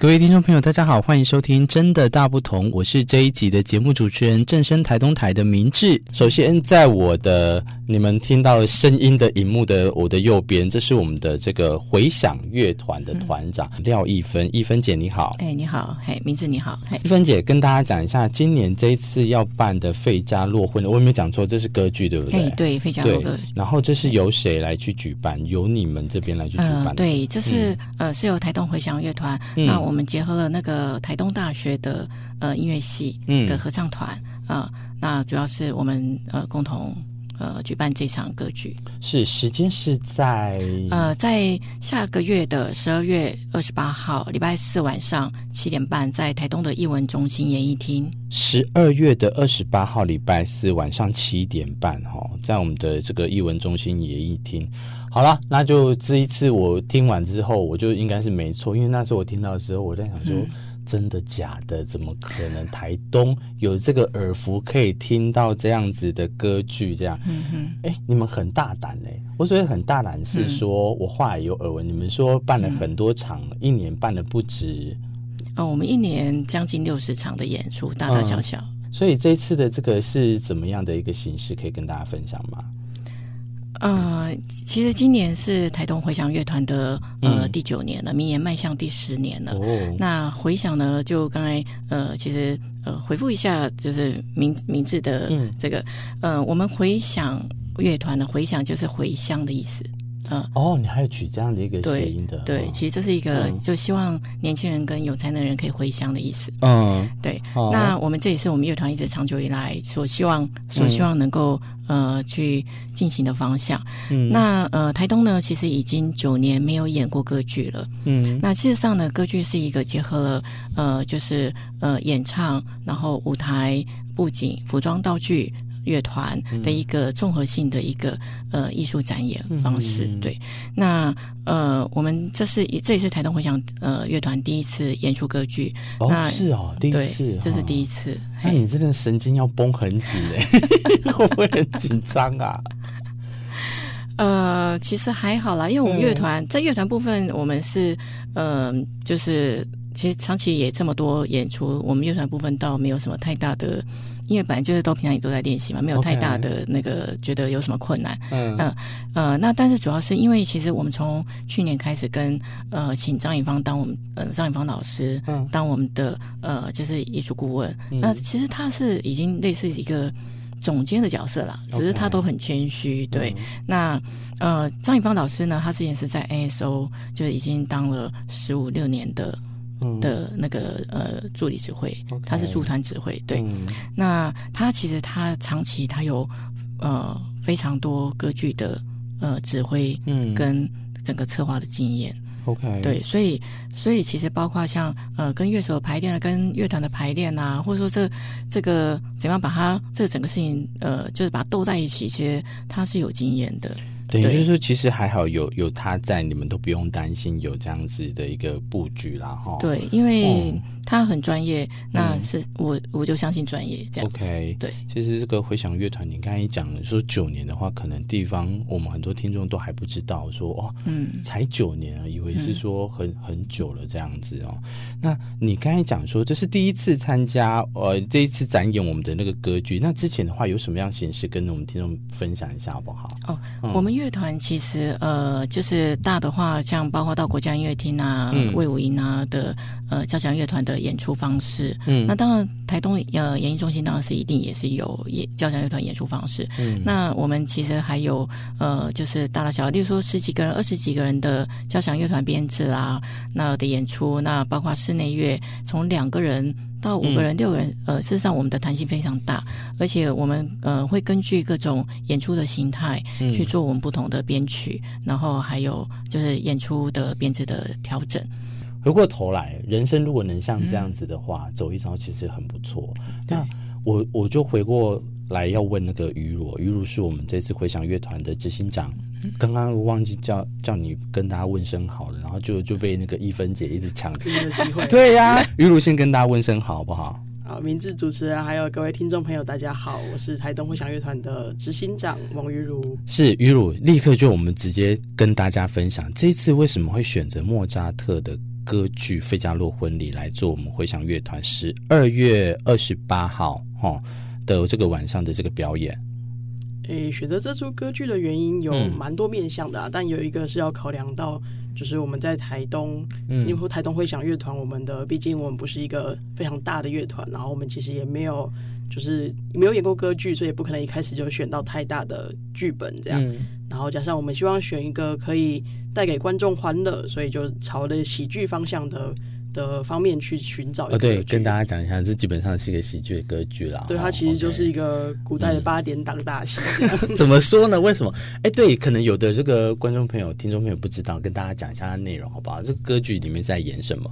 各位听众朋友，大家好，欢迎收听《真的大不同》，我是这一集的节目主持人正声台东台的明志。首先，在我的你们听到声音的荧幕的我的右边，这是我们的这个回响乐团的团长、嗯、廖一芬，一芬姐你好，哎你好，嘿明志你好，嘿一芬姐跟大家讲一下，今年这一次要办的费加洛婚，我有没有讲错？这是歌剧对不对？对，费加洛歌。然后这是由谁来去举办？由你们这边来去举办、呃？对，这是、嗯、呃是由台东回响乐团，嗯、那。我们结合了那个台东大学的呃音乐系的合唱团啊、嗯呃，那主要是我们呃共同呃举办这场歌剧。是时间是在呃在下个月的十二月二十八号礼拜四晚上七点半，在台东的艺文中心演艺厅。十二月的二十八号礼拜四晚上七点半，哈，在我们的这个艺文中心演艺厅。好了，那就这一次我听完之后，我就应该是没错，因为那时候我听到的时候，我在想说，嗯、真的假的？怎么可能？台东有这个耳福可以听到这样子的歌剧？这样，嗯哼，哎，你们很大胆哎、欸！我所以很大胆是说，嗯、我话也有耳闻，你们说办了很多场，嗯、一年办了不止，哦，我们一年将近六十场的演出，大大小小。嗯、所以这次的这个是怎么样的一个形式？可以跟大家分享吗？呃，其实今年是台东回响乐团的呃第九年了，明年迈向第十年了。哦，那回响呢，就刚才呃，其实呃，回复一下，就是名名字的这个、嗯、呃，我们回响乐团的回响就是回乡的意思。嗯，哦，你还有取这样的一个谐音的，对，对，其实这是一个、嗯、就希望年轻人跟有才能的人可以回乡的意思。嗯，对。哦、那我们这也是我们乐团一直长久以来所希望、所希望能够、嗯、呃去进行的方向。嗯，那呃台东呢，其实已经九年没有演过歌剧了。嗯，那事实上呢，歌剧是一个结合了呃就是呃演唱，然后舞台布景、服装道具。乐团的一个综合性的一个呃艺术展演方式，嗯、对。那呃，我们这是这也是台东回响呃乐团第一次演出歌剧。哦，那是哦，第一次，这是第一次。那你真的神经要绷很紧哎，会不会很紧张啊？呃，其实还好啦，因为我们乐团、嗯、在乐团部分，我们是嗯、呃，就是其实长期也这么多演出，我们乐团部分倒没有什么太大的。因为本来就是都平常也都在练习嘛，没有太大的那个觉得有什么困难。嗯、okay. 呃，呃，那但是主要是因为其实我们从去年开始跟呃请张颖芳当我们呃张颖芳老师当我们的呃就是艺术顾问。嗯、那其实他是已经类似一个总监的角色啦，只是他都很谦虚。Okay. 对，嗯、那呃张颖芳老师呢，他之前是在 ASO 就是已经当了十五六年的。的那个呃助理指挥.他是驻团指挥，对。嗯、那他其实他长期他有呃非常多歌剧的呃指挥，嗯，跟整个策划的经验，OK，对，所以所以其实包括像呃跟乐手排练啊，跟乐团的排练啊，或者说这这个怎样把它这个整个事情呃就是把它斗在一起，其实他是有经验的。等于就是说，其实还好有有他在，你们都不用担心有这样子的一个布局啦，哈。对，因为他很专业，嗯、那是我我就相信专业这样子。OK，对。其实这个回响乐团，你刚才讲了说九年的话，可能地方我们很多听众都还不知道说哦，嗯，才九年啊，以为是说很、嗯、很久了这样子哦。那你刚才讲说这是第一次参加呃这一次展演我们的那个歌剧，那之前的话有什么样形式跟我们听众分享一下好不好？哦，嗯、我们。乐团其实呃，就是大的话，像包括到国家音乐厅啊、嗯、魏、武营啊的呃交响乐团的演出方式。嗯，那当然台东呃演艺中心当然是一定也是有演交响乐团演出方式。嗯，那我们其实还有呃，就是大大小小，例如说十几个人、二十几个人的交响乐团编制啦，那的演出，那包括室内乐，从两个人。到五个人、嗯、六个人，呃，事实上我们的弹性非常大，而且我们呃会根据各种演出的形态去做我们不同的编曲，嗯、然后还有就是演出的编制的调整。回过头来，人生如果能像这样子的话，嗯、走一遭其实很不错。那我我就回过来要问那个于如，于如是我们这次回响乐团的执行长。刚刚忘记叫叫你跟大家问声好了，然后就就被那个一芬姐一直抢这个机会。对呀、啊，于如先跟大家问声好不好？好，名字主持人还有各位听众朋友，大家好，我是台东回响乐团的执行长王于如。是于如，立刻就我们直接跟大家分享，这次为什么会选择莫扎特的歌剧《费加洛婚礼》来做我们回响乐团十二月二十八号哈的这个晚上的这个表演？诶，选择这出歌剧的原因有蛮多面向的、啊嗯，但有一个是要考量到，就是我们在台东，嗯，因为台东会响乐团，我们的毕竟我们不是一个非常大的乐团，然后我们其实也没有，就是没有演过歌剧，所以也不可能一开始就选到太大的剧本这样、嗯。然后加上我们希望选一个可以带给观众欢乐，所以就朝着喜剧方向的。的方面去寻找一个。哦，对，跟大家讲一下，这基本上是一个喜剧的歌剧啦。对，它其实就是一个古代的八点档大戏。嗯。怎么说呢？为什么？哎，对，可能有的这个观众朋友、听众朋友不知道，跟大家讲一下它内容，好不好？这个歌剧里面在演什么？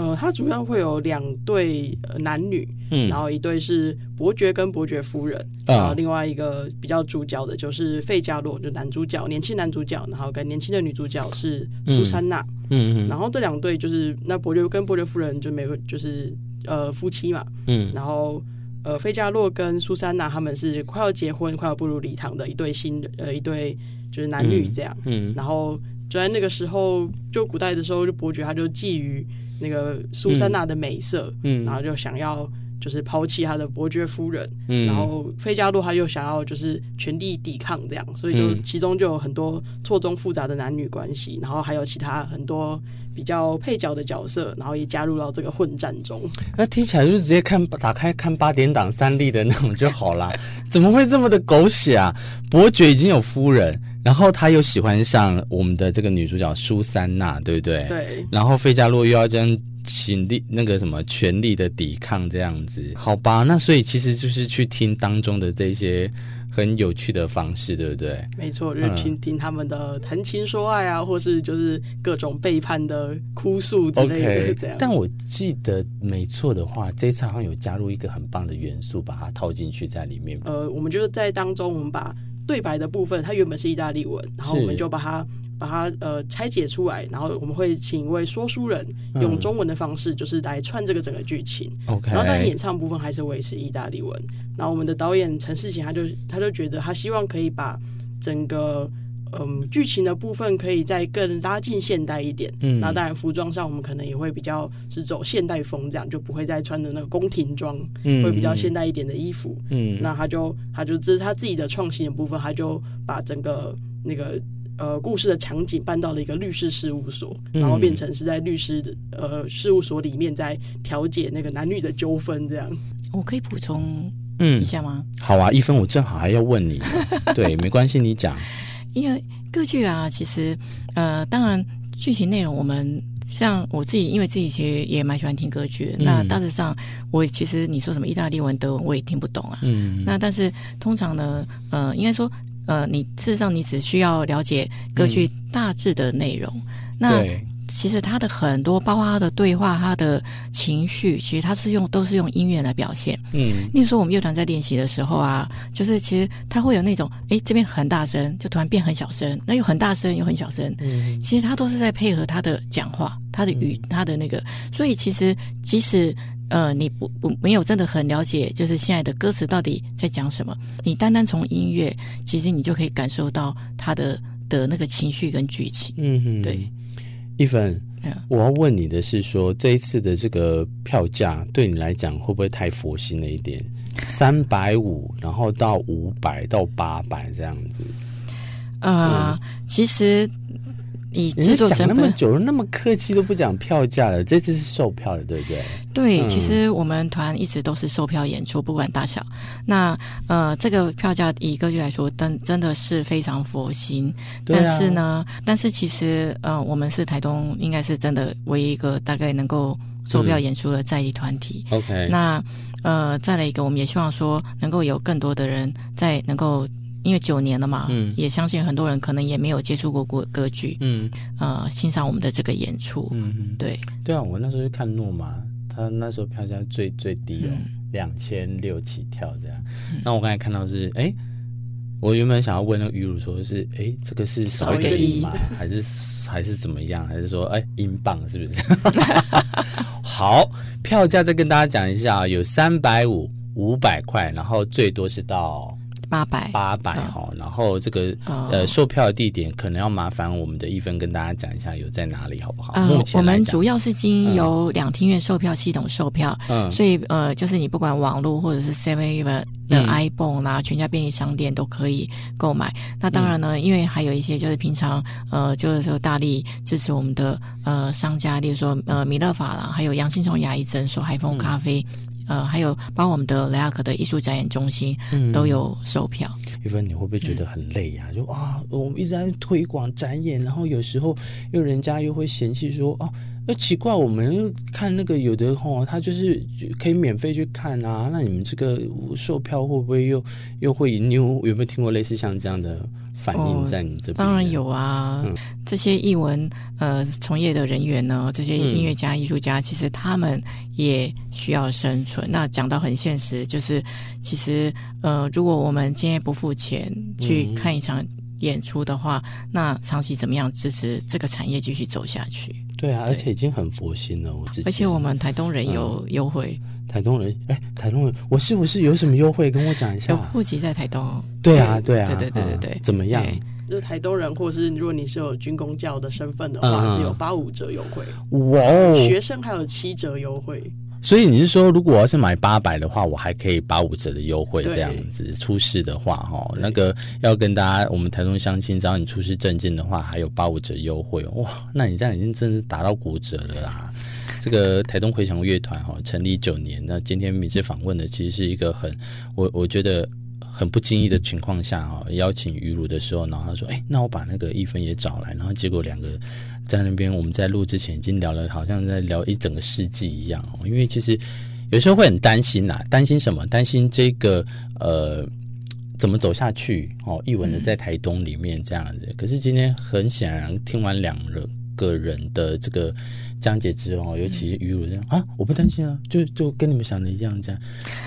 呃，它主要会有两对男女，嗯，然后一对是伯爵跟伯爵夫人，嗯，然后另外一个比较主角的就是费加洛，就男主角，年轻男主角，然后跟年轻的女主角是苏珊娜，嗯嗯，然后这两对就是那伯爵跟伯爵夫人就没有，就是呃夫妻嘛，嗯，然后呃费加洛跟苏珊娜他们是快要结婚、快要步入礼堂的一对新呃一对就是男女这样，嗯，嗯，然后就在那个时候，就古代的时候，就伯爵他就觊觎。那个苏珊娜的美色，嗯，然后就想要就是抛弃他的伯爵夫人，嗯，然后费加洛他又想要就是全力抵抗这样，所以就其中就有很多错综复杂的男女关系，然后还有其他很多比较配角的角色，然后也加入到这个混战中。那听起来就是直接看打开看八点档三立的那种就好啦，怎么会这么的狗血啊？伯爵已经有夫人。然后他又喜欢上我们的这个女主角苏珊娜，对不对？对。然后费加洛又要这样尽力那个什么全力的抵抗这样子，好吧？那所以其实就是去听当中的这些很有趣的方式，对不对？没错，就是听听他们的谈情说爱啊，或是就是各种背叛的哭诉之类的这样。Okay, 但我记得没错的话，这一次好像有加入一个很棒的元素，把它套进去在里面。呃，我们就是在当中，我们把。对白的部分，它原本是意大利文，然后我们就把它把它呃拆解出来，然后我们会请一位说书人用中文的方式，就是来串这个整个剧情。OK，、嗯、然后但演唱部分还是维持意大利文。然后我们的导演陈世贤他就他就觉得他希望可以把整个。嗯，剧情的部分可以再更拉近现代一点。嗯，那当然服装上我们可能也会比较是走现代风，这样就不会再穿的那个宫廷装，嗯，会比较现代一点的衣服。嗯，那他就他就这是他自己的创新的部分，他就把整个那个呃故事的场景搬到了一个律师事务所，然后变成是在律师的呃事务所里面在调解那个男女的纠纷这样。我可以补充嗯一下吗？好啊，一分我正好还要问你，对，没关系，你讲。因为歌剧啊，其实呃，当然剧情内容，我们像我自己，因为自己其实也蛮喜欢听歌剧。嗯、那大致上，我其实你说什么意大利文、德文，我也听不懂啊。嗯。那但是通常呢，呃，应该说，呃，你事实上你只需要了解歌剧大致的内容。嗯、那。其实他的很多，包括他的对话，他的情绪，其实他是用都是用音乐来表现。嗯，例如说我们乐团在练习的时候啊，就是其实他会有那种，哎，这边很大声，就突然变很小声，那又很大声又很小声。嗯，其实他都是在配合他的讲话，他的语，他的那个。所以其实即使呃你不不没有真的很了解，就是现在的歌词到底在讲什么，你单单从音乐，其实你就可以感受到他的的那个情绪跟剧情。嗯哼，对。一分，我要问你的是说，说这一次的这个票价对你来讲会不会太佛心了一点？三百五，然后到五百到八百这样子。啊、呃嗯，其实。你制作成本那么久了，那么客气都不讲票价了，这次是售票的，对不对？对，嗯、其实我们团一直都是售票演出，不管大小。那呃，这个票价以歌剧来说，真真的是非常佛心。但是呢，但是其实呃，我们是台东，应该是真的唯一一个大概能够售票演出的在地团体。嗯、OK。那呃，再来一个，我们也希望说能够有更多的人在能够。因为九年了嘛，嗯，也相信很多人可能也没有接触过歌歌剧，嗯，呃，欣赏我们的这个演出，嗯，对，对啊，我那时候去看诺玛，他那时候票价最最低哦，两千六起跳这样。嗯、那我刚才看到是，哎，我原本想要问那个鱼乳说是，哎，这个是少一个一吗？还是还是怎么样？还是说，哎，英镑是不是？好，票价再跟大家讲一下，有三百五、五百块，然后最多是到。八百。八百哈，然后这个、哦、呃售票的地点可能要麻烦我们的一分跟大家讲一下有在哪里好不好？呃、目前我们主要是经由两厅院售票系统售票，嗯，所以呃就是你不管网络或者是 Seven Eleven 的 iPhone 啊，嗯、全家便利商店都可以购买。那当然呢，嗯、因为还有一些就是平常呃就是说大力支持我们的呃商家，例如说呃米勒法郎，还有杨新崇牙医诊所、海风咖啡。嗯呃，还有包括我们的雷亚克的艺术展演中心，嗯，都有售票。玉芬，你会不会觉得很累呀、啊？嗯、就啊，我们一直在推广展演，然后有时候又人家又会嫌弃说，哦、啊，那奇怪，我们又看那个有的吼，他就是可以免费去看啊，那你们这个售票会不会又又会？你有有没有听过类似像这样的？反映在你这边、哦，当然有啊。嗯、这些艺文呃从业的人员呢，这些音乐家、艺术家，其实他们也需要生存。那讲到很现实，就是其实呃，如果我们今天不付钱去看一场演出的话，嗯、那长期怎么样支持这个产业继续走下去？对啊，对而且已经很佛心了。我自己而且我们台东人有优惠。嗯台东人，哎，台东人，我是不是有什么优惠？跟我讲一下。有户籍在台东。对啊，对啊，对对对对对。怎么样？就是台东人，或是如果你是有军公教的身份的话，是有八五折优惠。哇哦！学生还有七折优惠。所以你是说，如果我要是买八百的话，我还可以八五折的优惠这样子？出示的话，哈，那个要跟大家，我们台东相亲，只要你出示证件的话，还有八五折优惠。哇，那你这样已经真是达到骨折了啦！这个台东回响乐团哈，成立九年，那今天每次访问的其实是一个很我我觉得很不经意的情况下哈，邀请于如的时候，然后他说，哎，那我把那个一芬也找来，然后结果两个在那边我们在录之前已经聊了，好像在聊一整个世纪一样。因为其实有时候会很担心呐，担心什么？担心这个呃怎么走下去哦？艺文的在台东里面这样子，可是今天很显然听完两个人的这个。讲解之后，尤其是于如这样啊，我不担心啊，就就跟你们想的一样，这样。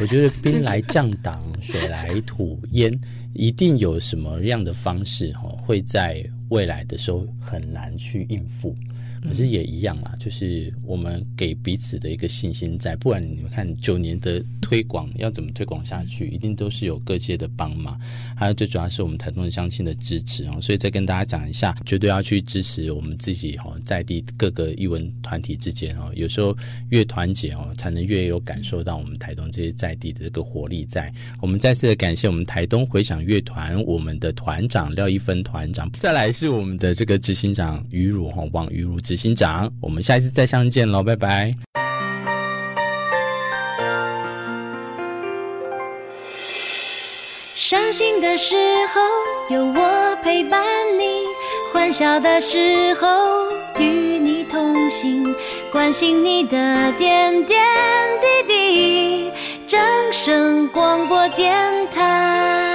我觉得兵来将挡，水来土掩，一定有什么样的方式哈，会在未来的时候很难去应付。可是也一样啦，就是我们给彼此的一个信心在，不然你们看九年的推广要怎么推广下去，一定都是有各界的帮忙，还有最主要是我们台东的乡亲的支持哦，所以再跟大家讲一下，绝对要去支持我们自己哦，在地各个艺文团体之间哦，有时候越团结哦，才能越有感受到我们台东这些在地的这个活力在。我们再次的感谢我们台东回响乐团，我们的团长廖一芬团长，再来是我们的这个执行长于如哈，王于如。执行长，我们下一次再相见喽，拜拜。伤心的时候有我陪伴你，欢笑的时候与你同行，关心你的点点滴滴。正声广播电台。